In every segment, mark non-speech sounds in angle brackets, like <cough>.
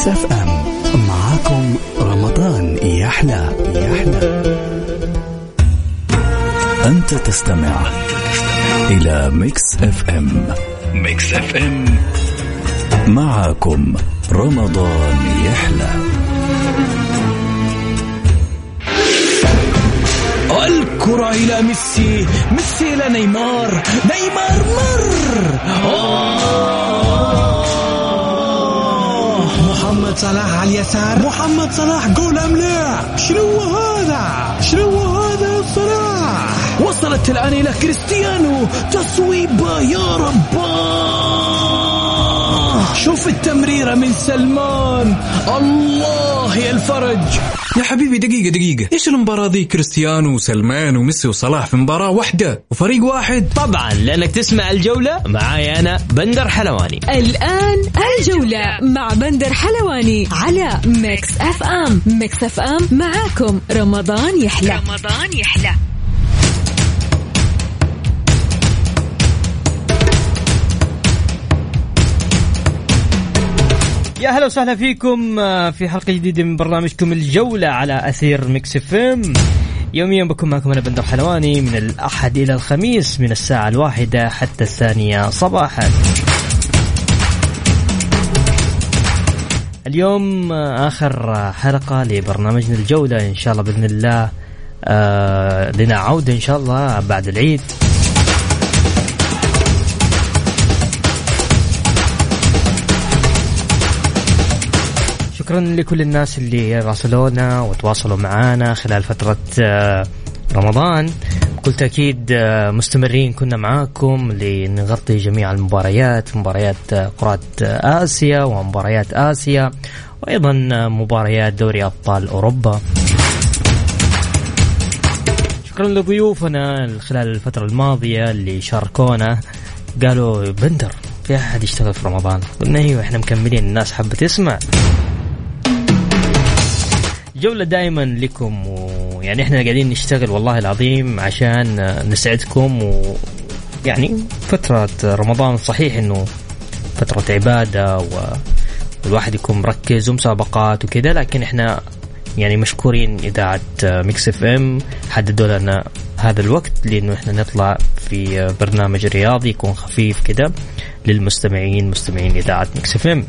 Mix FM. معاكم رمضان. يحلى يحلى أنت تستمع إلى Mix FM. Mix FM. معاكم رمضان. يحلى الكرة إلى ميسي. ميسي إلى نيمار. نيمار مر. أوه. محمد صلاح على اليسار. محمد صلاح جول أم لا شنو هذا؟ شنو هذا صلاح؟ وصلت الآن إلى كريستيانو. تصويبة يا رباه شوف التمريرة من سلمان. الله يا الفرج. يا حبيبي دقيقة دقيقة. إيش المباراة ذي؟ كريستيانو وسلمان وميسي وصلاح في مباراة واحدة وفريق واحد. طبعا لأنك تسمع الجولة معاي أنا بندر حلواني. الآن الجولة مع بندر حلواني على Mix FM Mix FM معاكم رمضان يحلى. رمضان يحلى. يا هلا وسهلا فيكم آه، في حلقة جديدة من برنامجكم الجولة على أثير Mix FM. يوميا بكون معكم أنا بندر حلواني من الأحد إلى الخميس من الساعة الواحدة حتى الثانية صباحا. اليوم آه، آخر حلقة لبرنامجنا الجولة إن شاء الله بإذن الله آه لنا عودة إن شاء الله بعد العيد. شكرا لكل الناس اللي راسلونا وتواصلوا معنا خلال فترة آه، رمضان. بكل تأكيد آه، مستمرين كنا معاكم لنغطي جميع المباريات مباريات قرى آه، آسيا ومباريات آسيا وأيضا مباريات دوري أبطال أوروبا. شكرا لضيوفنا خلال الفترة الماضية اللي شاركونا. قالوا بندر في أحد يشتغل في رمضان؟ قلنا أيوه إحنا مكملين. الناس حابة تسمع. جولة دائما لكم ويعني إحنا قاعدين نشتغل والله العظيم عشان نسعدكم ويعني فترة رمضان صحيح إنه فترة عبادة. والواحد يكون مركز ومسابقات وكذا لكن إحنا يعني مشكورين إذاعة Mix FM حددوا لنا هذا الوقت لإنه إحنا نطلع في برنامج رياضي يكون خفيف كده للمستمعين مستمعين إذاعة Mix FM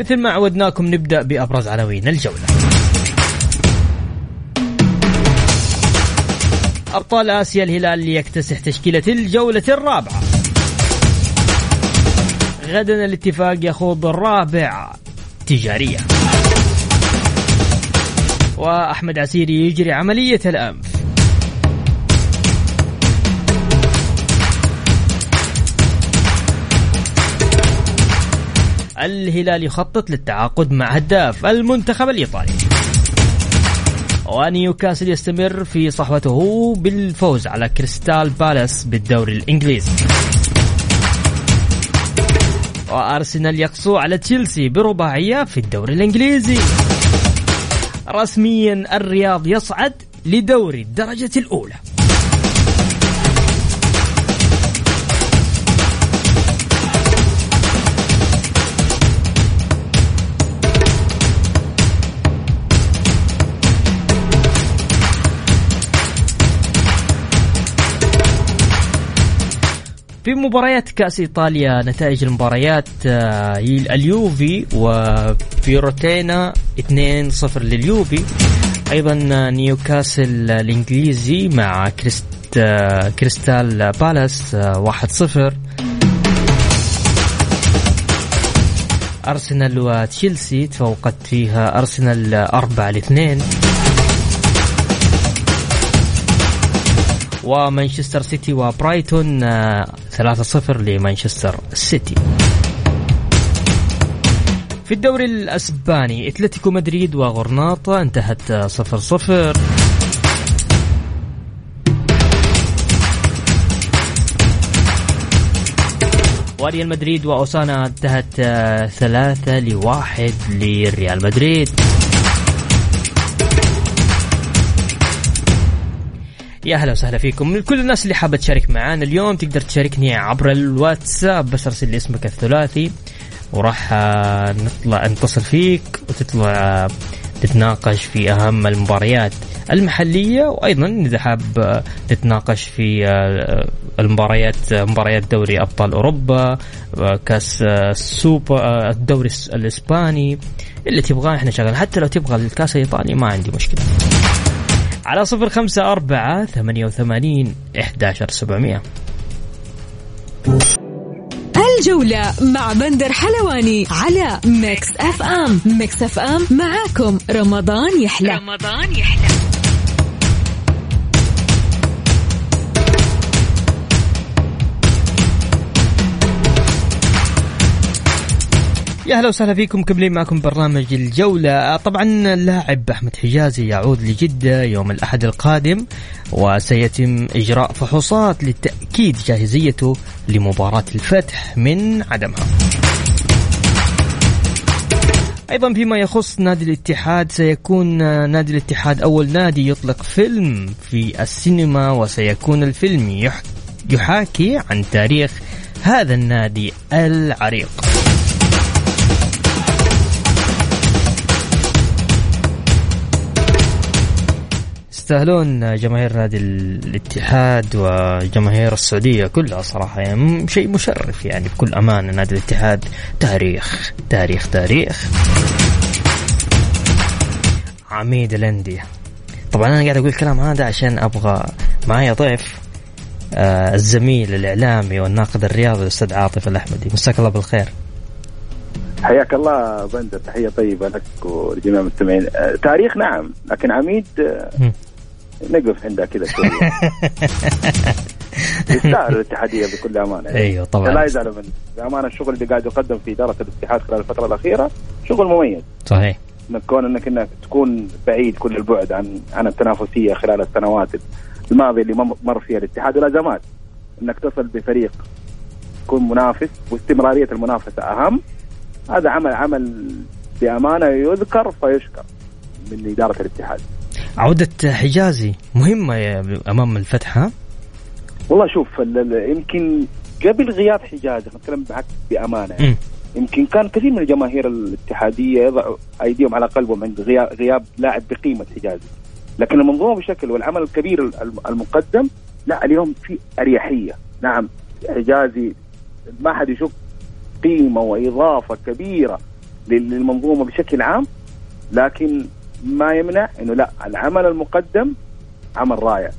مثل ما عودناكم نبدأ بأبرز عناوين الجولة. أبطال آسيا الهلال يكتسح تشكيلة الجولة الرابعة. غدا الاتفاق يخوض الرابع تجارية. وأحمد عسيري يجري عملية الأنف. الهلال يخطط للتعاقد مع هداف المنتخب الإيطالي. ونيوكاسل يستمر في صحوته بالفوز على كريستال بالاس بالدوري الإنجليزي وأرسنال يقسو على تشيلسي برباعية في الدوري الإنجليزي. رسميا الرياض يصعد لدوري الدرجة الأولى. في مباريات كأس إيطاليا نتائج المباريات آه، اليوفي وفيورتينا 2-0 لليوفي. أيضا آه، نيوكاسل الإنجليزي مع كريست آه، كريستال بالاس آه، 1-0 أرسنال وتشيلسي تفوقت فيها أرسنال 4 2 ومانشستر سيتي وبرايتون آه، 3-0 لمانشستر سيتي. في الدوري الأسباني أتلتيكو مدريد وغرناطة انتهت آه، 0-0 وريال مدريد وأوسانا انتهت آه، ثلاثة لواحد لريال مدريد. يا أهلا وسهلا فيكم. لكل الناس اللي حابة تشارك معنا اليوم تقدر تشاركني عبر الواتساب. بس ارسل لي اسمك الثلاثي. وراح آه، نطلع نتصل فيك وتطلع آه، نتناقش في أهم المباريات المحلية. وأيضا إذا حاب آه، نتناقش في المباريات مباريات دوري أبطال أوروبا كأس السوبر الدوري الإسباني اللي تبغاه إحنا شغال حتى لو تبغى الكأس الإيطالي ما عندي مشكلة. على صفر خمسة أربعة ثمانية وثمانين إحداشر سبعمية. الجولة مع بندر حلواني على Mix FM. Mix FM معاكم. رمضان يحلى. رمضان يحلى. يا أهلا وسهلا فيكم كملين معكم برنامج الجولة. طبعا اللاعب أحمد حجازي يعود لجدة يوم الأحد القادم وسيتم إجراء فحوصات لتأكيد جاهزيته لمباراة الفتح من عدمها. أيضا فيما يخص نادي الاتحاد سيكون نادي الاتحاد أول نادي يطلق فيلم في السينما وسيكون الفيلم يحاكي عن تاريخ هذا النادي العريق. يستاهلون جماهير نادي الاتحاد وجماهير السعودية كلها صراحة. يعني شيء مشرف يعني بكل أمانة نادي الاتحاد. تاريخ تاريخ تاريخ. عميد الأندية. طبعا أنا قاعد أقول الكلام هذا عشان أبغى معايا ضيف آه الزميل الإعلامي والناقد الرياضي الأستاذ عاطف الأحمدي. مساك الله بالخير. حياك الله بندر تحية طيبة لك ولجميع المستمعين. آه تاريخ نعم لكن عميد آه نقف عندها كذا شوية. <laughs> يستاهل الاتحادية بكل أمانة. يعني. أيوه طبعا. لا يزعلوا من بأمانة الشغل اللي قاعد يقدم في إدارة الاتحاد خلال الفترة الأخيرة شغل مميز. صحيح. انك كون إنك إنك تكون بعيد كل البعد عن عن التنافسية خلال السنوات الماضية اللي مر فيها الاتحاد والازمات إنك تصل بفريق يكون منافس واستمرارية المنافسة أهم. هذا عمل عمل بأمانة يذكر فيشكر من إدارة الاتحاد. عودة حجازي مهمة أمام الفتح والله شوف يمكن قبل غياب حجازي نتكلم معك بأمانة. يعني. يمكن كان كثير من الجماهير الاتحادية يضعوا أيديهم على قلبهم عند غياب, غياب لاعب بقيمة حجازي. لكن المنظومة بشكل والعمل الكبير المقدم لا اليوم في أريحية. نعم حجازي ما حد يشوف قيمة وإضافة كبيرة للمنظومة بشكل عام لكن ما يمنع إنه لا العمل المقدم عمل رائع.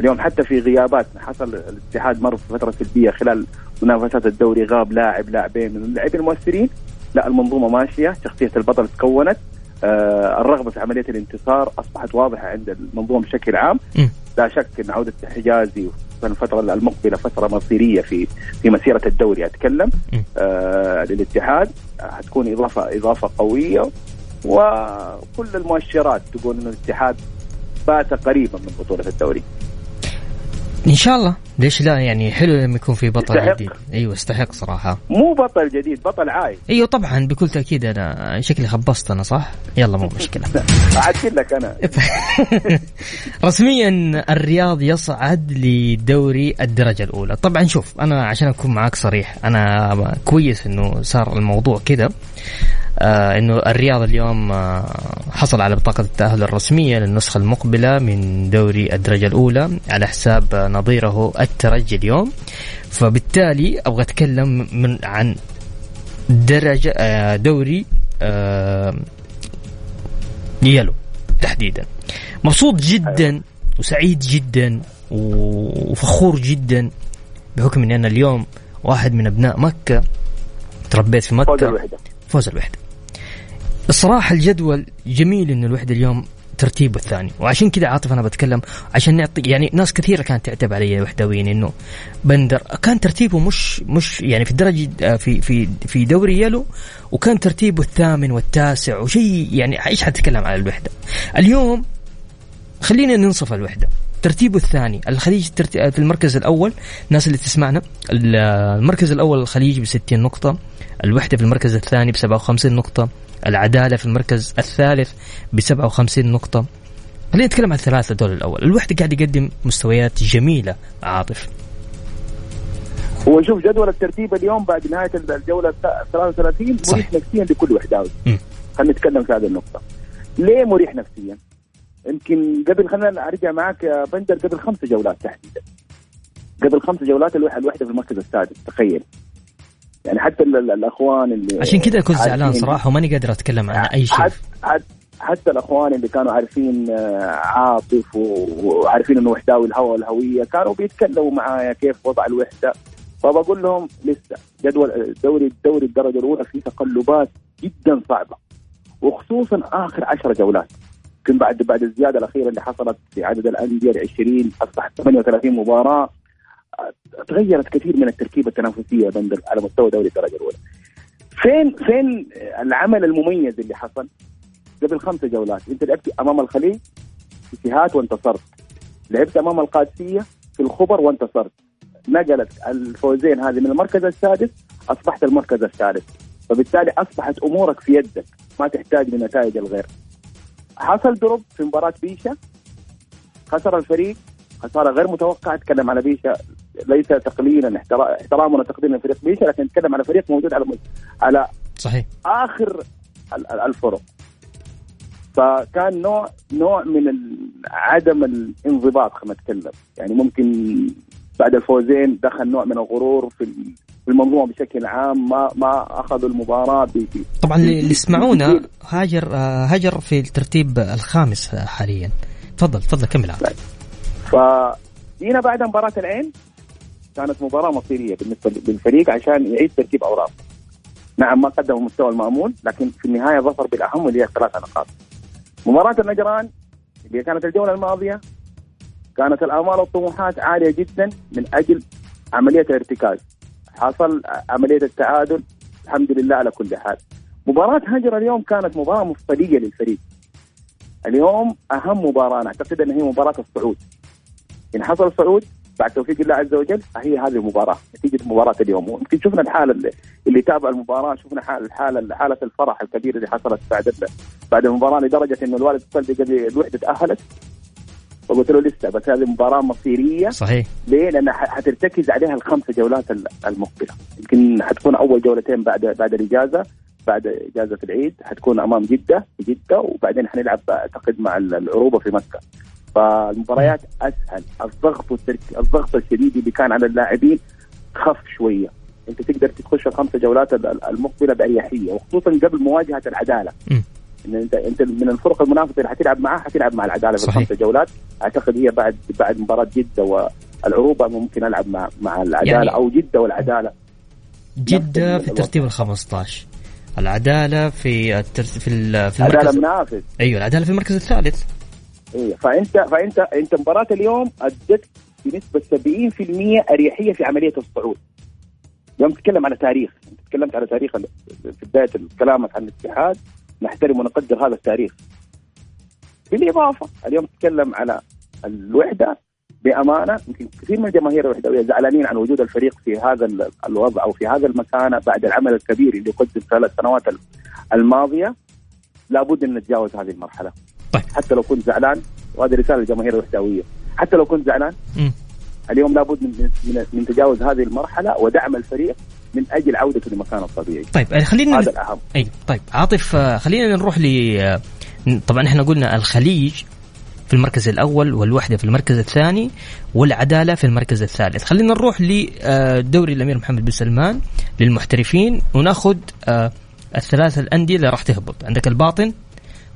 اليوم حتى في غيابات حصل الاتحاد مر في فترة سلبية خلال منافسات الدوري غاب لاعب لاعبين. من اللاعبين المؤثرين لا المنظومة ماشية شخصية البطل تكونت. آه الرغبة في عملية الانتصار أصبحت واضحة عند المنظومة بشكل عام. م. لا شك إن عودة حجازي في الفترة المقبلة فترة مصيرية في في مسيرة الدوري أتكلم. آه للاتحاد. حتكون إضافة إضافة قوية. وكل المؤشرات تقول إنه الاتحاد بات قريبا من بطولة الدوري. إن شاء الله. ليش لا؟ يعني حلو لما يكون في بطل يستحق. جديد. أيوه يستحق صراحة. مو بطل جديد بطل عايش. أيوه طبعا بكل تأكيد أنا شكلي خبصت أنا صح؟ يلا مو مشكلة. <laughs> أعدل لك أنا. <laughs> رسميا الرياض يصعد لدوري الدرجة الأولى. طبعا شوف أنا عشان أكون معاك صريح أنا كويس إنه صار الموضوع كذا آه إنه الرياض اليوم آه حصل على بطاقة التأهل الرسمية للنسخة المقبلة من دوري الدرجة الأولى على حساب نظيره الترجي اليوم. فبالتالي أبغى أتكلم من عن درجة آه دوري آه يلو تحديدا. مبسوط جدا وسعيد جدا وفخور جدا بحكم إني أنا اليوم واحد من أبناء مكة. تربيت في مكة. فوز الوحدة. فوز الوحدة. الصراحه الجدول جميل انه الوحدة اليوم ترتيبه الثاني. وعشان كذا عاطف أنا بتكلم عشان نعطي يعني ناس كثيرة كانت تعتب علي وحدويين إنه بندر. كان ترتيبه مش مش يعني في الدرجة في في في دوري يلو وكان ترتيبه الثامن والتاسع وشيء يعني إيش حتكلم على الوحدة؟ اليوم خلينا ننصف الوحدة. ترتيبه الثاني الخليج في المركز الأول الناس اللي تسمعنا المركز الأول الخليج ب 60 نقطة الوحدة في المركز الثاني ب 57 نقطة العدالة في المركز الثالث ب 57 نقطة. خلينا نتكلم عن الثلاثة دول الأول. الوحدة قاعد يقدم مستويات جميلة عاطف. هو شوف جدول الترتيب اليوم بعد نهاية الجولة 33 مريح نفسيا لكل وحداوي خلينا نتكلم في هذه النقطة. ليه مريح نفسيا؟ يمكن قبل خلينا أرجع معك يا بندر قبل خمس جولات تحديدا. قبل خمس جولات الوحدة في المركز السادس تخيل. يعني حتى الأخوان اللي عشان كذا كنت زعلان صراحة وماني قادر أتكلم عن أي شيء. حتى الأخوان اللي كانوا عارفين آه، عاطف وعارفين إنه وحداوي الهوى والهويه كانوا بيتكلموا معايا كيف وضع الوحدة. فبقول لهم لسه جدول الدوري الدوري الدرجة الأولى فيه تقلبات جدا صعبة وخصوصا آخر 10 جولات. يمكن بعد بعد الزيادة الأخيرة اللي حصلت في عدد الانديه ل 20 أصبحت 38 مباراة تغيرت كثير من التركيبة التنافسية على مستوى دوري الدرجة الأولى. فين فين العمل المميز اللي حصل؟ قبل خمس جولات أنت لعبت أمام الخليج في سيهات وانتصرت. لعبت أمام القادسية في الخبر وانتصرت. نقلت الفوزين هذه من المركز السادس أصبحت المركز الثالث. فبالتالي أصبحت أمورك في يدك ما تحتاج لنتائج الغير. حصل دروب في مباراة بيشا. خسر الفريق خسارة غير متوقعة اتكلم على بيشا. ليس تقليلا احتراما وتقديرا لفريق بيشا لكن نتكلم على فريق موجود على على صحيح. آخر الفرق. فكان نوع نوع من عدم الانضباط خلينا نتكلم. يعني ممكن بعد الفوزين دخل نوع من الغرور في المنظومه بشكل عام ما ما أخذوا المباراة ب طبعا اللي يسمعونا هاجر آه، هاجر في الترتيب الخامس حاليا. تفضل تفضل كمل عبد فجينا بعد مباراة العين. كانت مباراة مصيرية بالنسبة للفريق عشان يعيد ترتيب أوراق. نعم ما قدم المستوى المأمول لكن في النهاية ظفر بالأهم واللي هي ثلاث نقاط. مباراة النجران اللي كانت الجولة الماضية كانت الآمال والطموحات عالية جدا من أجل عملية الارتكاز. حصل عملية التعادل الحمد لله على كل حال. مباراة هجر اليوم كانت مباراة مفصلية للفريق. اليوم أهم مباراة أنا أعتقد أن هي مباراة الصعود. إن حصل صعود بعد توفيق الله عز وجل هي هذه المباراة نتيجة مباراة اليوم. يمكن شفنا الحالة اللي, اللي تابع المباراة شفنا الحالة حالة الفرح الكبير اللي حصلت بعد بعد المباراة لدرجة إنه الوالد اتصل بي الوحدة تأهلت. فقلت له لسه بس هذه مباراة مصيرية. صحيح. ليه؟ لأنها حترتكز عليها الخمس جولات المقبلة. يمكن حتكون أول جولتين بعد بعد الإجازة بعد إجازة العيد حتكون أمام جدة في جدة وبعدين حنلعب أعتقد مع العروبة في مكة. فالمباريات أسهل. الضغط والترك... الضغط الشديد اللي كان على اللاعبين خف شوية. أنت تقدر تخش الخمسة جولات المقبلة بأريحية وخصوصا قبل مواجهة العدالة. إن انت أنت من الفرق المنافسة اللي حتلعب معها حتلعب مع العدالة في الخمسه جولات. أعتقد هي بعد بعد مباراة جدة والعروبة ممكن ألعب مع مع العدالة يعني أو جدة والعدالة. جدة في الترتيب ال 15 العدالة في الترتيب في, في المركز العداله منافس. أيوه العدالة في المركز الثالث. إيه فانت فانت أنت مباراة اليوم ادت بنسبة 70% أريحية في عملية الصعود. اليوم تتكلم على تاريخ، تكلمت على تاريخ في بداية كلامك عن الاتحاد. نحترم ونقدر هذا التاريخ. بالإضافة اليوم تتكلم على الوحدة بأمانة يمكن كثير من الجماهير الوحدويه زعلانين عن وجود الفريق في هذا الوضع أو في هذا المكان بعد العمل الكبير اللي قدم خلال السنوات الماضية لابد أن نتجاوز هذه المرحلة. طيب. حتى لو كنت زعلان وهذه رسالة للجماهير الوحداويه حتى لو كنت زعلان م. اليوم لابد من, من من تجاوز هذه المرحلة ودعم الفريق من أجل عودته لمكانه الطبيعي. طيب آه، خلينا هذا الأهم. أي طيب عاطف آه، خلينا نروح ل آه، طبعا إحنا قلنا الخليج في المركز الأول والوحدة في المركز الثاني والعدالة في المركز الثالث خلينا نروح لدوري الأمير محمد بن سلمان للمحترفين وناخذ الثلاث الأندية اللي راح تهبط عندك الباطن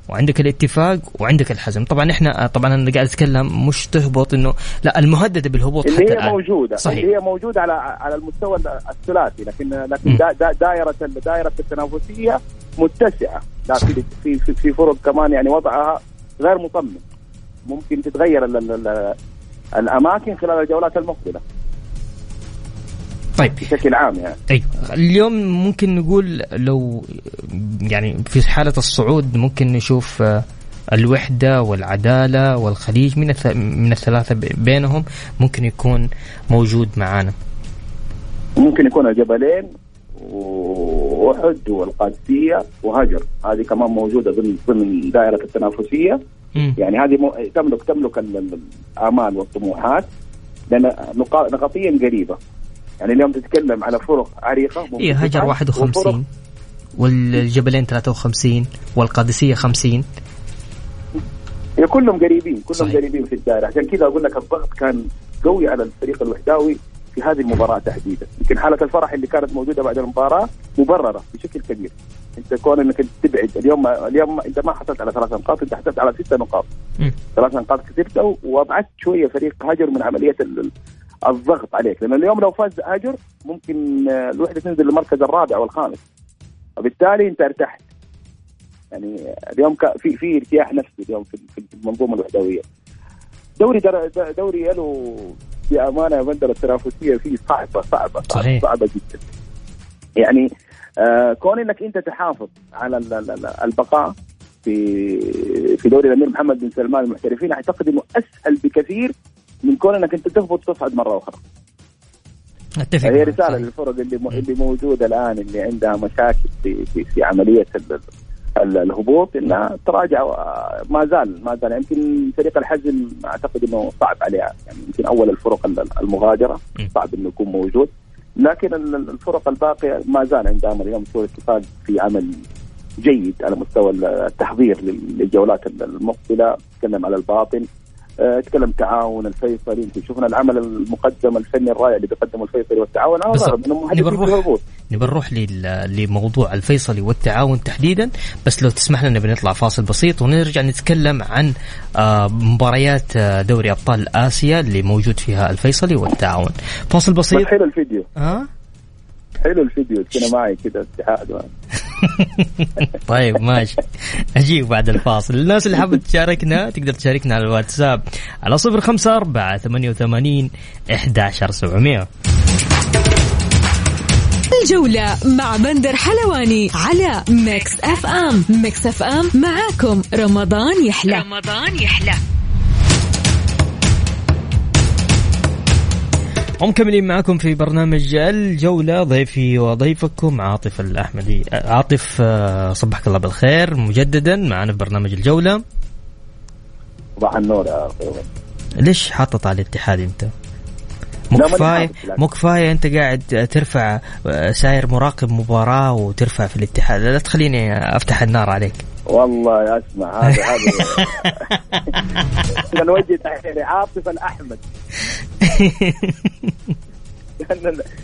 وعندك الاتفاق وعندك الحزم. طبعا إحنا طبعا أنا قاعد أتكلم مش تهبط إنه لا المهددة بالهبوط اللي حتى هي الآن. موجودة صحيح. اللي هي موجودة على على المستوى الثلاثي لكن لكن دا دا دائرة دائرة التنافسية متسعة. لكن في في, في فرق كمان يعني وضعها غير مطمن. ممكن تتغير ال ال الأماكن خلال الجولات المقبلة. طيب. بشكل عام يعني. طيب. اليوم ممكن نقول لو يعني في حالة الصعود ممكن نشوف آه، الوحدة والعدالة والخليج من من الثلاثة بينهم ممكن يكون موجود معانا. ممكن يكون الجبلين وأحد والقادسية وهجر. هذه كمان موجودة ضمن ضمن دائرة التنافسية. يعني هذه م... تملك تملك الآمال والطموحات. لأن نقطيا قريبة. يعني اليوم تتكلم على فرق عريقة اي هجر 51 والجبلين 53 والقادسية 50 هي كلهم قريبين كلهم صحيح. قريبين في الدائره عشان كذا أقول لك الضغط كان قوي على الفريق الوحداوي في هذه المباراة تحديدا. يمكن حالة الفرح اللي كانت موجودة بعد المباراة مبررة بشكل كبير. أنت كون أنك تبعد اليوم اليوم أنت ما حصلت على ثلاث نقاط أنت حصلت على ست نقاط. ثلاث نقاط كسبتها وابعدت شوية فريق هجر من عملية الضغط عليك. لأن اليوم لو فاز هجر ممكن الوحدة تنزل للمركز الرابع والخامس. وبالتالي أنت ارتحت. يعني اليوم في في ارتياح نفسي اليوم في المنظومة الوحدوية. دوري دوري له بأمانة يا بندر التنافسية فيه صعبة صعبة صعبة, صعبة جدا. يعني آه كون إنك أنت تحافظ على البقاء في في دوري الأمير محمد بن سلمان المحترفين أعتقد إنه أسهل بكثير من كون انك انت تهبط تصعد مرة أخرى. أتفق هي رسالة للفرق اللي اللي موجودة الآن اللي عندها مشاكل في في, في عملية الهبوط إنها تراجع ما زال ما زال. يمكن فريق الحزم أعتقد إنه صعب عليها. يعني يمكن أول الفرق المغادره صعب إنه يكون موجود. لكن الفرق الباقية ما زال عندها اليوم سوء الاتفاق في عمل جيد على مستوى التحضير للجولات المقبلة. نتكلم على الباطن. أتكلم تعاون الفيصلي يمكن شفنا العمل المقدم الفني الرائع اللي بيقدمه الفيصلي والتعاون. نبي نروح نبي نروح لموضوع الفيصلي والتعاون تحديدا بس لو تسمح لنا بنطلع فاصل بسيط ونرجع نتكلم عن آه، مباريات آه، دوري أبطال آسيا اللي موجود فيها الفيصلي والتعاون. فاصل بسيط. حلو الفيديو. ها حلو الفيديو كنا معي كذا اتحاد. <laughs> طيب ماشي. أجيب بعد الفاصل. الناس اللي حابة تشاركنا تقدر تشاركنا على الواتساب على صفر خمسة أربعة ثمانية وثمانين إحدى عشر سبعمية. الجولة مع بندر حلواني على Mix FM. Mix FM معاكم. رمضان يحلى. رمضان يحلى. ومكملين معكم في برنامج الجولة. ضيفي وضيفكم عاطف الأحمدي. عاطف آه، صبحك الله بالخير. مجددا معنا في برنامج الجولة. صباح النور يا ليش حاطط على الاتحاد أنت؟ مو كفايه مو كفاية أنت قاعد ترفع آه، ساير مراقب مباراة وترفع في الاتحاد. لا تخليني أفتح النار عليك. والله يا أسمع هذا <laughs> هذا نوجه تحية لعاطف الاحمد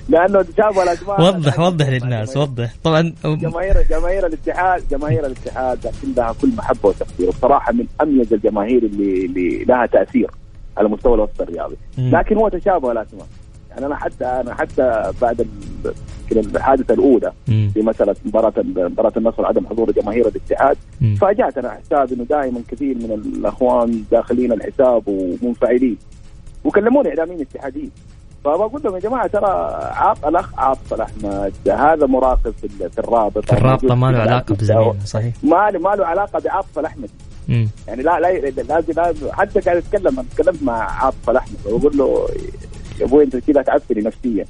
لأنه تشابه الاسماء وضح وضح للناس وضح. طبعا جماهير جماهير الاتحاد جماهير الاتحاد عندها كل محبة وتقدير. وبصراحة من أميز الجماهير اللي, اللي لها تأثير على مستوى الوسط الرياضي. لكن هو تشابه الاسماء يعني أنا حتى أنا حتى بعد الحادثة الأولى في مسألة مباراه مباراة النصر عدم حضور جماهير الاتحاد فاجاتنا حساب إنه دائما كثير من الأخوان داخلين الحساب ومنفعلين وكلموني إعلاميين اتحاديين فبقول لهم يا جماعة ترى عاط الأخ عاطف الاحمد هذا مراقب في الرابط الرابطة. ما له علاقة بزميلنا صحيح. ما له ما له علاقة بعاطف الاحمد يعني لا لا لازم لازم حتى قاعد اتكلم تكلمت مع عاطف الاحمد وبقول له يا أبوي أنت كذا تعبتني نفسيا.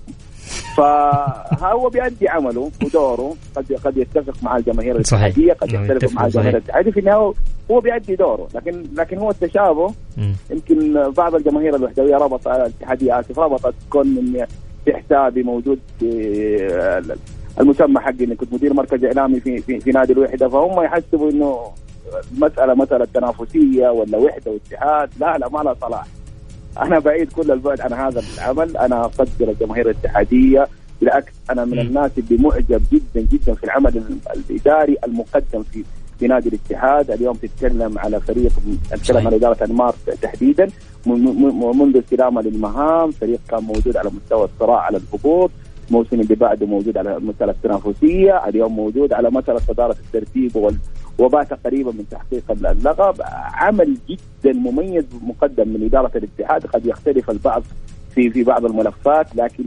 فهو بيأدي عمله ودوره قد قد يتفق مع الجماهير الاتحادية قد يختلف مع الجماهير الاتحادية. في النهاية هو بيأدي دوره لكن لكن هو التشابه يمكن بعض الجماهير الوحدوية ربط الاتحادية آسف ربطت كون في حسابي موجود في المسمى حقي اني كنت مدير مركز إعلامي في في, في نادي الوحدة. فهم يحسبوا إنه المساله مسألة تنافسية ولا وحدة واتحاد. لا لا ما لها صلاح. أنا بعيد كل البعد عن هذا العمل. أنا أقدر الجماهير الاتحادية بالعكس أنا من الناس اللي معجب جدا جدا في العمل الإداري المقدم في في نادي الاتحاد. اليوم تتكلم على فريق اتكلم عن إدارة انمار تحديدا. منذ استلامه للمهام فريق كان موجود على مستوى الصراع على الهبوط. الموسم اللي بعده موجود على مسألة التنافسية. اليوم موجود على مسألة صدارة الترتيب وبات قريبا من تحقيق اللقب. عمل جدا مميز مقدم من إدارة الاتحاد. قد يختلف البعض في في بعض الملفات لكن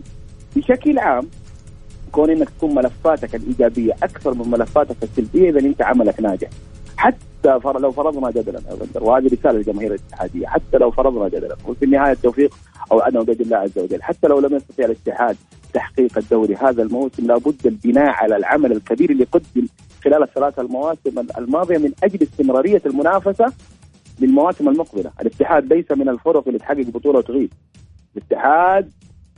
بشكل عام كون إنك تكون ملفاتك الإيجابية أكثر من ملفاتك السلبية إذا أنت عملك ناجح. حتى لو فرضنا جدلا وهذه رسالة للجماهير الاتحادية حتى لو فرضنا جدلا وفي النهاية التوفيق أو عدم بيد الله عز وجل. حتى لو لم يستطيع الاتحاد تحقيق الدوري هذا الموسم لابد البناء على العمل الكبير اللي قدم خلال الثلاث المواسم الماضية من أجل استمرارية المنافسة للمواسم المقبلة، الاتحاد ليس من الفرق اللي تحقق بطولة وتغيب. الاتحاد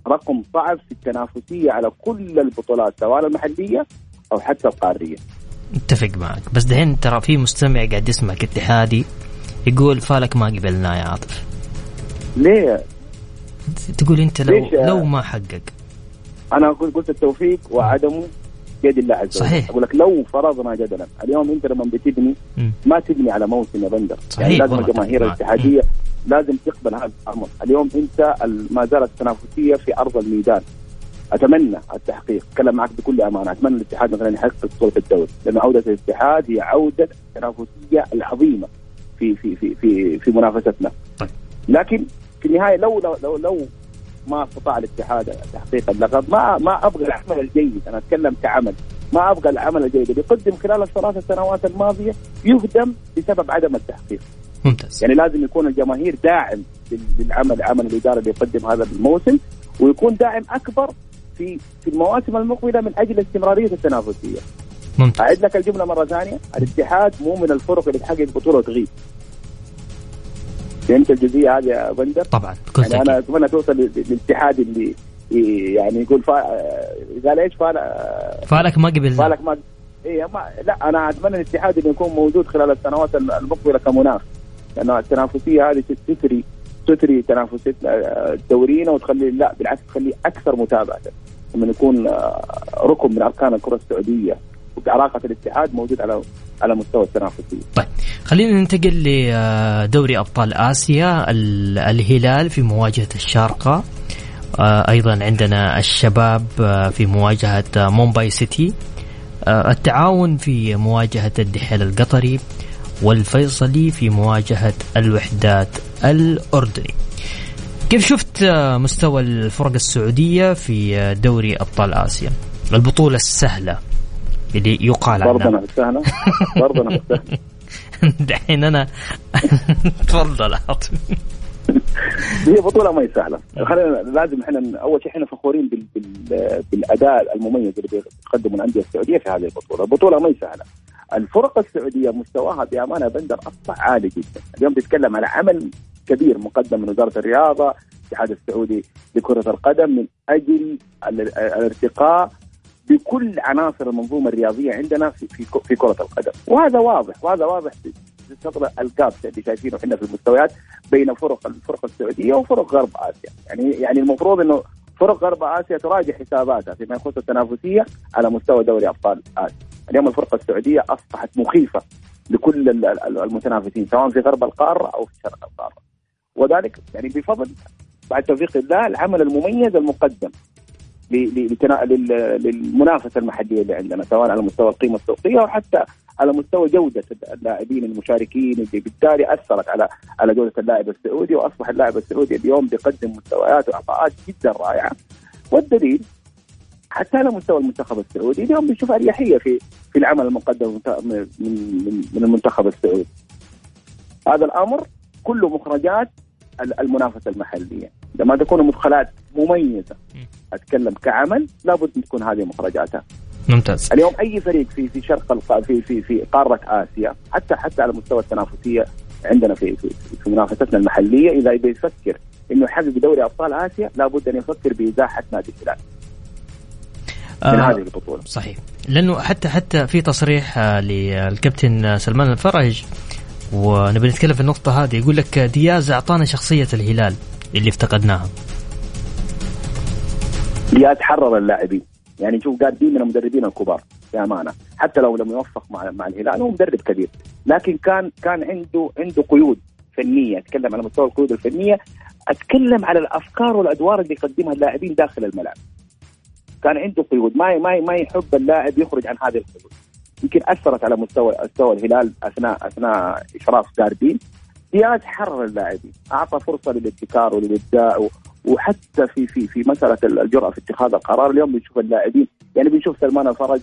رقم صعب في التنافسية على كل البطولات سواء المحلية أو حتى القارية. اتفق معك بس دحين ترى في مستمع قاعد يسمعك اتحادي يقول فالك ما قبلناه يا عاطف ليه؟ تقول أنت لو لو ما حقق أنا قلت التوفيق وعدمه بيد الله عز وجل. صحيح. أقول لك لو فرضنا جدلا اليوم أنت لما بتبني. ما تبني على موسم يا بندر. صحيح، يعني لازم الجماهير. الاتحادية لازم تقبل هذا الأمر. اليوم أنت ما زالت التنافسيه في أرض الميدان. أتمنى التحقيق. أتكلم معك بكل أمانة. أتمنى الاتحاد مثلا يحقق بطوله الدوري. لأن عودة الاتحاد هي عودة التنافسيه العظيمة في في في في في منافستنا. طيب. لكن في النهاية لو لو لو, لو ما أستطاع الاتحاد تحقيق اللقب. ما ما أبغى العمل الجيد أنا أتكلم كعمل. ما أبغى العمل الجيد. اللي قدم خلال الثلاث سنوات الماضية يهدم بسبب عدم التحقيق. ممتاز. يعني لازم يكون الجماهير داعم لل- للعمل عمل الإدارة اللي يقدم هذا الموسم ويكون داعم أكبر في في المواسم المقبلة من أجل استمرارية التنافسية. ممتاز. أعيد لك الجملة مرة ثانية، الاتحاد مو من الفرق اللي تحقق بطولة وتغيب. فهمت الجزئيه هذه يا بندر؟ طبعا بكل يعني أنا أتمنى توصل لل- للاتحاد اللي يعني يقول فا... قال إيش فال فالك ما قبلناه بالك ما إيه ما لا أنا أتمنى الاتحاد إنه يكون موجود خلال السنوات المقبلة كمنافس. لأنه التنافسية هذه تثري تثري تنافسية دورينا وتخلي لا بالعكس تخلي أكثر متابعة. لما يكون آه، ركن من أركان الكرة السعودية وعلاقه الاتحاد موجود على على مستوى التنافسية. طيب خلينا ننتقل لدوري أبطال آسيا ال- الهلال في مواجهة الشارقة. آه، أيضا عندنا الشباب آه، في مواجهة مومباي سيتي. آه، التعاون في مواجهة الدحيل القطري والفيصلي في مواجهة الوحدات الأردني. كيف شفت مستوى الفرق السعودية في دوري أبطال آسيا؟ البطولة السهلة. اللي يقال عنها. بالسهله برضنا بالسهله دحين أنا <laughs> تفضل عاطف. هي بطولة ما هي سهلة، خلينا لازم إحنا أول شيء إحنا فخورين بال... بال... بالأداء المميز اللي بيقدمه الأندية السعودية في هذه البطولة، البطولة ما هي سهلة. الفرق السعودية مستواها بأمانة بندر أصبح عالي جدا، اليوم تتكلم على عمل كبير مقدم من وزارة الرياضة، الاتحاد السعودي لكرة القدم من أجل ال- الارتقاء بكل عناصر المنظومة الرياضية عندنا في في, في كرة القدم، وهذا واضح وهذا واضح في شطر الجاب اللي شايفينه إحنا في المستويات بين فرق الفرق السعودية وفرق غرب آسيا، يعني يعني المفروض إنه فرق غرب آسيا تراجع حساباتها فيما يخص التنافسية على مستوى دوري أبطال آسيا، اليوم الفرقه السعودية أصبحت مخيفة لكل ال- ال- المتنافسين سواء في غرب القارة أو في شرق القارة. وذلك يعني بفضل بعد توفيق الله العمل المميز المقدم. للمنافسة المحلية اللي عندنا سواء على مستوى القيمة السوقية أو حتى على مستوى جودة اللاعبين المشاركين اللي بالتالي أثرت على على جودة اللاعب السعودي وأصبح اللاعب السعودي اليوم بيقدم مستويات واعطاءات جدا رائعة. والدليل حتى على مستوى المنتخب السعودي اليوم بنشوف أريحية في في العمل المقدم من من من المنتخب السعودي. هذا الأمر كله مخرجات ال- المنافسة المحلية، لما تكون مدخلات مميزة. أتكلم كعمل لابد أن تكون هذه مخرجاتها. ممتاز اليوم أي فريق في في شرق الق... في في في قارة آسيا حتى حتى على مستوى التنافسية عندنا في في, في منافستنا المحلية إذا بيفكر إنه يحقق دوري أبطال آسيا لابد أن يفكر بإزاحة نادي الهلال من آه، هذه البطولة. صحيح لأنه حتى حتى في تصريح آه، للكابتن آه، سلمان الفرج ونبي نتكلم في النقطة هذه يقول لك دياز أعطانا شخصية الهلال اللي افتقدناها دياز حرر اللاعبين. يعني شوف قال دي من المدربين الكبار بأمانة. حتى لو لم يوفق مع مع الهلال هو مدرب كبير. لكن كان كان عنده عنده قيود فنية. أتكلم على مستوى القيود الفنية. أتكلم على الأفكار والأدوار اللي يقدمها اللاعبين داخل الملعب. كان عنده قيود. ما ما ما يحب اللاعب يخرج عن هذه القيود. يمكن أثرت على مستوى مستوى الهلال اثناء أثناء إشراف جاردين دياز حرر اللاعبين. أعطى فرصة للابتكار وللإبداع وحتى في في في مسألة الجرأة في اتخاذ القرار اليوم بنشوف اللاعبين يعني بنشوف سلمان الفرج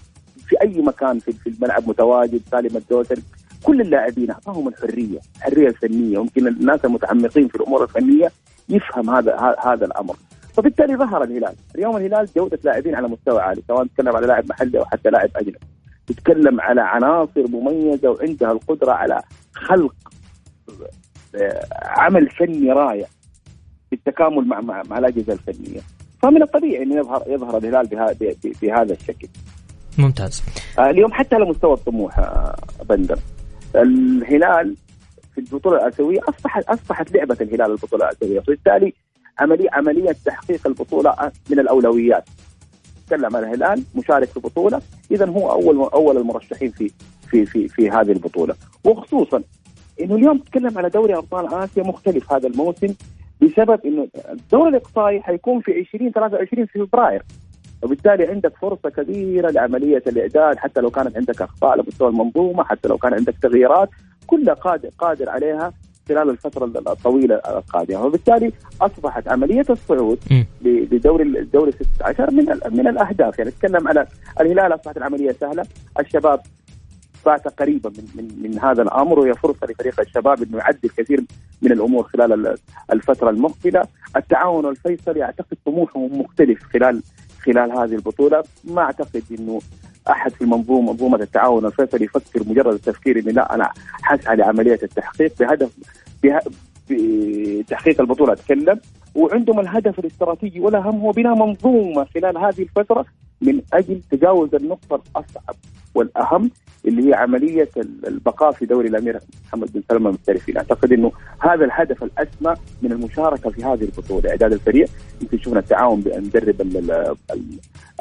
في أي مكان في في الملعب متواجد سالم الدوسري كل اللاعبين أعطاهم الحرية، الحرية الفنية، يمكن الناس المتعمقين في الأمور الفنية يفهم هذا هذا الأمر. فبالتالي ظهر الهلال، اليوم الهلال جودة لاعبين على مستوى عالي، سواء تتكلم على لاعب محلي أو حتى لاعب أجنبي. تتكلم على عناصر مميزة وعندها القدرة على خلق آه، عمل فني رائع بالتكامل مع مع, مع الأجهزة الفنية. فمن الطبيعي انه يظهر يظهر الهلال بهذا الشكل. ممتاز. آه، اليوم حتى على مستوى الطموح آه، بندر. الهلال في البطولة الآسيوية اصبحت أصبحت لعبة الهلال البطولة الآسيوية. وبالتالي عمليه عملية تحقيق البطولة من الأولويات. تكلم عن الهلال مشارك في البطولة. اذا هو أول أول المرشحين في في في في هذه البطولة. وخصوصا إنه اليوم تتكلم على دوري أبطال آسيا مختلف هذا الموسم. بسبب إنه الدوري الاقصائي حيكون في 2023 في فبراير. وبالتالي عندك فرصة كبيرة لعملية الإعداد حتى لو كانت عندك أخطاء على مستوى المنظومة حتى لو كان عندك تغييرات كلها قادر, قادر عليها خلال الفترة الطويلة القادمة. وبالتالي أصبحت عملية الصعود لدوري الدوري 16 من من الأهداف. يعني نتكلم على الهلال أصبحت العملية سهلة. الشباب بات قريبا من من من هذا الأمر وهي فرصة لفريق الشباب إنه يعدل كثير من الأمور خلال الفترة المقبلة، التعاون الفيصلي اعتقد طموحهم مختلف خلال خلال هذه البطولة، ما أعتقد إنه أحد في المنظومه منظومة التعاون الفيصلي يفكر مجرد التفكير إنه لا أنا حسعى لعمليه التحقيق. بهدف بتحقيق البطولة أتكلم. وعندهم الهدف الاستراتيجي والاهم هو بناء منظومة خلال هذه الفترة من أجل تجاوز النقطة الأصعب والأهم اللي هي عملية البقاء في دوري الأمير محمد بن سلمان المحترفين، أعتقد إنه هذا الهدف الأسمى من المشاركة في هذه البطولة، إعداد الفريق يمكن شفنا التعاون بالمدرب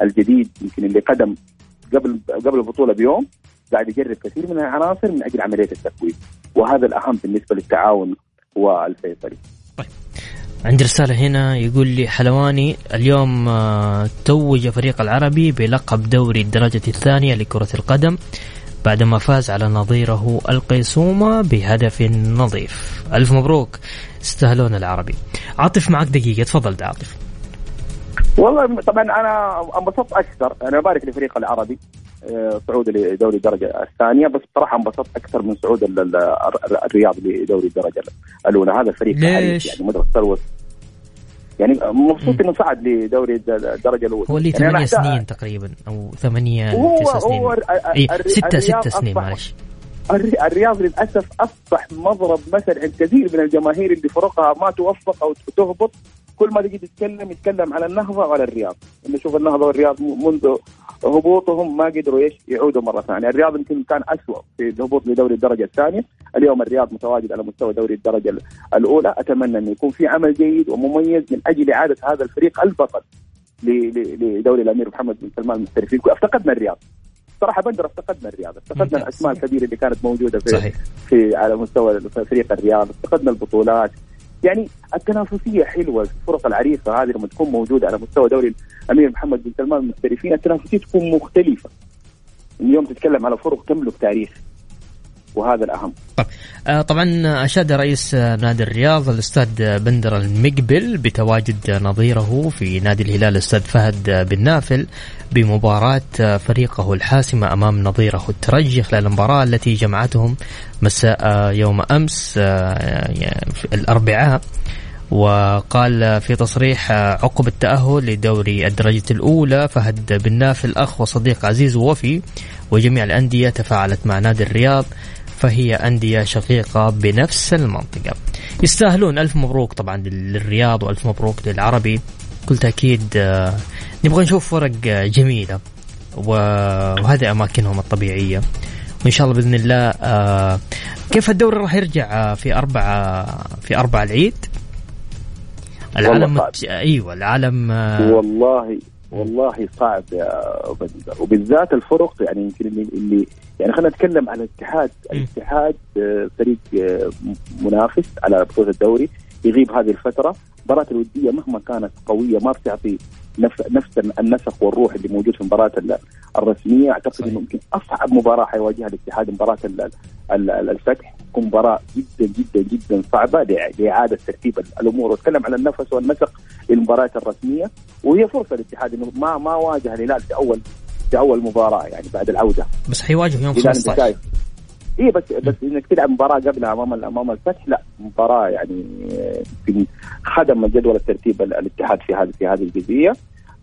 الجديد يمكن اللي قدم قبل قبل البطولة بيوم قاعد يجرب كثير من العناصر من أجل عملية التكوين، وهذا الأهم بالنسبة للتعاون والفيصلي. طيب. عندي رسالة هنا يقول لي حلواني اليوم آه، توج فريق العربي بلقب دوري الدرجة الثانية لكرة القدم بعدما فاز على نظيره القيصومة بهدف نظيف. ألف مبروك استهلون العربي. عاطف معك دقيقة تفضل ده عاطف. والله طبعا أنا أنبسطت أكثر أنا أبارك للفريق العربي. صعود لدوري الدرجة الثانية بس بصراحة انبسطت أكثر من صعود الرياض لدوري الدرجة الأولى. هذا الفريق ليش؟ يعني مدرسه ثروت يعني مبسوط إنه صعد لدوري الدرجة الأولى. هو اللي يعني ثمانية سنين تقريبا أو ثمانية تسع سنين. هو اي ستة ستة سنين معلش. الرياض للأسف أصبح مضرب مثل عند كثير من الجماهير اللي فرقها ما توفق أو تهبط. كل ما تجي تتكلم يتكلم على النهضة وعلى الرياض. إنه شوف النهضة والرياض منذ هبوطهم ما قدروا إيش يعودوا مرة ثانية، الرياض يمكن كان اسوء في الهبوط لدوري الدرجة الثانية، اليوم الرياض متواجد على مستوى دوري الدرجة الأولى، أتمنى إنه يكون في عمل جيد ومميز من أجل إعادة هذا الفريق البطل لدوري الأمير محمد بن سلمان المحترفين، افتقدنا الرياض. صراحة بندر افتقدنا الرياض، افتقدنا الاسماء الكبيره اللي كانت موجودة في صحيح. في على مستوى فريق الرياض، افتقدنا البطولات، يعني التنافسية حلوة الفرق العريقة هذه لما تكون موجودة على مستوى دوري الأمير محمد بن سلمان المحترفين التنافسية تكون مختلفة. اليوم تتكلم على فرق تملك تاريخ. وهذا الأهم. طب آه طبعا أشاد رئيس نادي الرياض الأستاذ بندر المقبل بتواجد نظيره في نادي الهلال الأستاذ فهد بن نافل بمباراة فريقه الحاسمة أمام نظيره الترجي خلال المباراة التي جمعتهم مساء يوم أمس يعني الأربعاء وقال في تصريح عقب التأهل لدوري الدرجة الأولى فهد بن نافل أخ وصديق عزيز ووفي وجميع الأندية تفاعلت مع نادي الرياض فهي أندية شقيقة بنفس المنطقة. يستاهلون. ألف مبروك طبعا للرياض وألف مبروك للعربي. بكل تأكيد نبغى نشوف فرق جميلة وهذه أماكنهم الطبيعية. وإن شاء الله بإذن الله كيف الدوري راح يرجع في أربعة في أربعة العيد؟ العالم مت... أيوه العالم والله والله صعب يا بندر وبالذات الفرق يعني يمكن اللي, اللي يعني خلينا نتكلم على الاتحاد. الاتحاد فريق منافس على بطوله الدوري يغيب هذه الفترة. المباراه الودية مهما كانت قوية ما بتعطي نفس نفس النسق والروح اللي موجود في المباراه الرسمية. أعتقد إنه يمكن أصعب مباراة حيواجهها الاتحاد مباراة الفتح. تكون مباراة جدا جدا جدا صعبة لإعادة ترتيب الأمور. وأتكلم على النفس والنسق للمباريات الرسمية وهي فرصة للاتحاد إنه ما ما واجه الهلال في اول في أول مباراة يعني بعد العودة. بس حيواجه يوم 15 اي بس بس إنك تلعب مباراة قبلها أمام أمام الفتح لا مباراة يعني خدم جدول الترتيب الاتحاد في هذه في هذه الجزئية.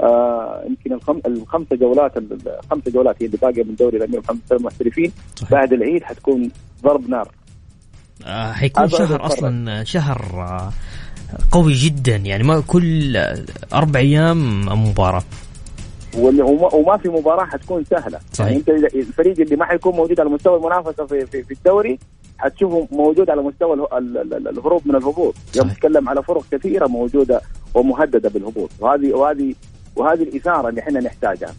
آه يمكن الخم... الخمسة جولات الخمسة جولات هي اللي باقية من دوري الأمير محمد سلمان المحترفين بعد العيد حتكون ضرب نار. حيكون شهر أصلا شهر آه قوي جدا. يعني ما كل أربع أيام مباراة. وما في مباراة حتكون سهلة. صحيح. يعني انت الفريق اللي ما حيكون موجود على مستوى المنافسة في في, في الدوري حتشوفه موجود على مستوى الهروب من الهبوط. يوم تتكلم على فرق كثيرة موجودة ومهددة بالهبوط. وهذه وهذه وهذه الإثارة اللي إحنا نحتاجها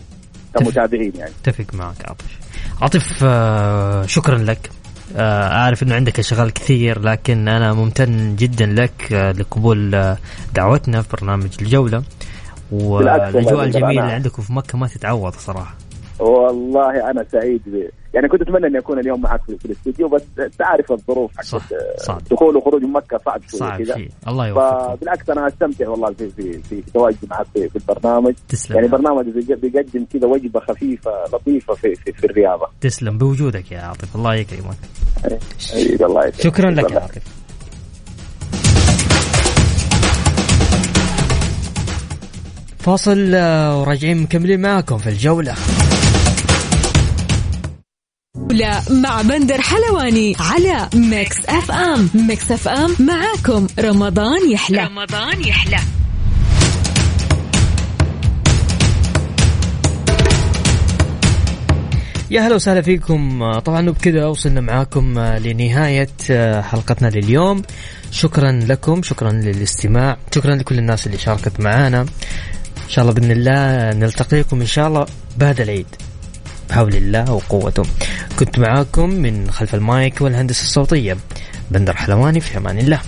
كمتابعين يعني. اتفق معك عاطف. عاطف آه شكرا لك. آه أعرف إنه عندك أشغال كثير لكن أنا ممتن جدا لك آه لقبول آه دعوتنا في برنامج الجولة. والاجواء الجميله اللي عندكم في مكة ما تتعوض صراحة. والله أنا سعيد ب... يعني كنت أتمنى اني اكون اليوم معك في الاستوديو بس تعرف الظروف صح صعب دخول وخروج من مكة صعب شوي صعب كذا. الله يوفقك. فبالعكس أنا أستمتع والله في في في تواجدي معك في, في البرنامج. تسلم. يعني برنامج بيقدم كذا وجبة خفيفة لطيفة في, في, في الرياضة. تسلم. بوجودك يا عاطف. الله يكرمك. الله يكرمك. شكرا لك يا عاطف. فاصل آه، وراجعين مكملين معاكم في الجولة. لا مع بندر حلواني على Mix FM. Mix FM معاكم. رمضان يحلى. رمضان يحلى. يا هلا وسهلا فيكم. طبعا وبكذا وصلنا معاكم لنهاية حلقتنا لليوم. شكرا لكم شكرا للاستماع شكرا لكل الناس اللي شاركت معانا. إن شاء الله بإذن الله نلتقيكم إن شاء الله بعد العيد. بحول الله وقوته. كنت معاكم من خلف المايك والهندسة الصوتية بندر حلواني في أمان الله.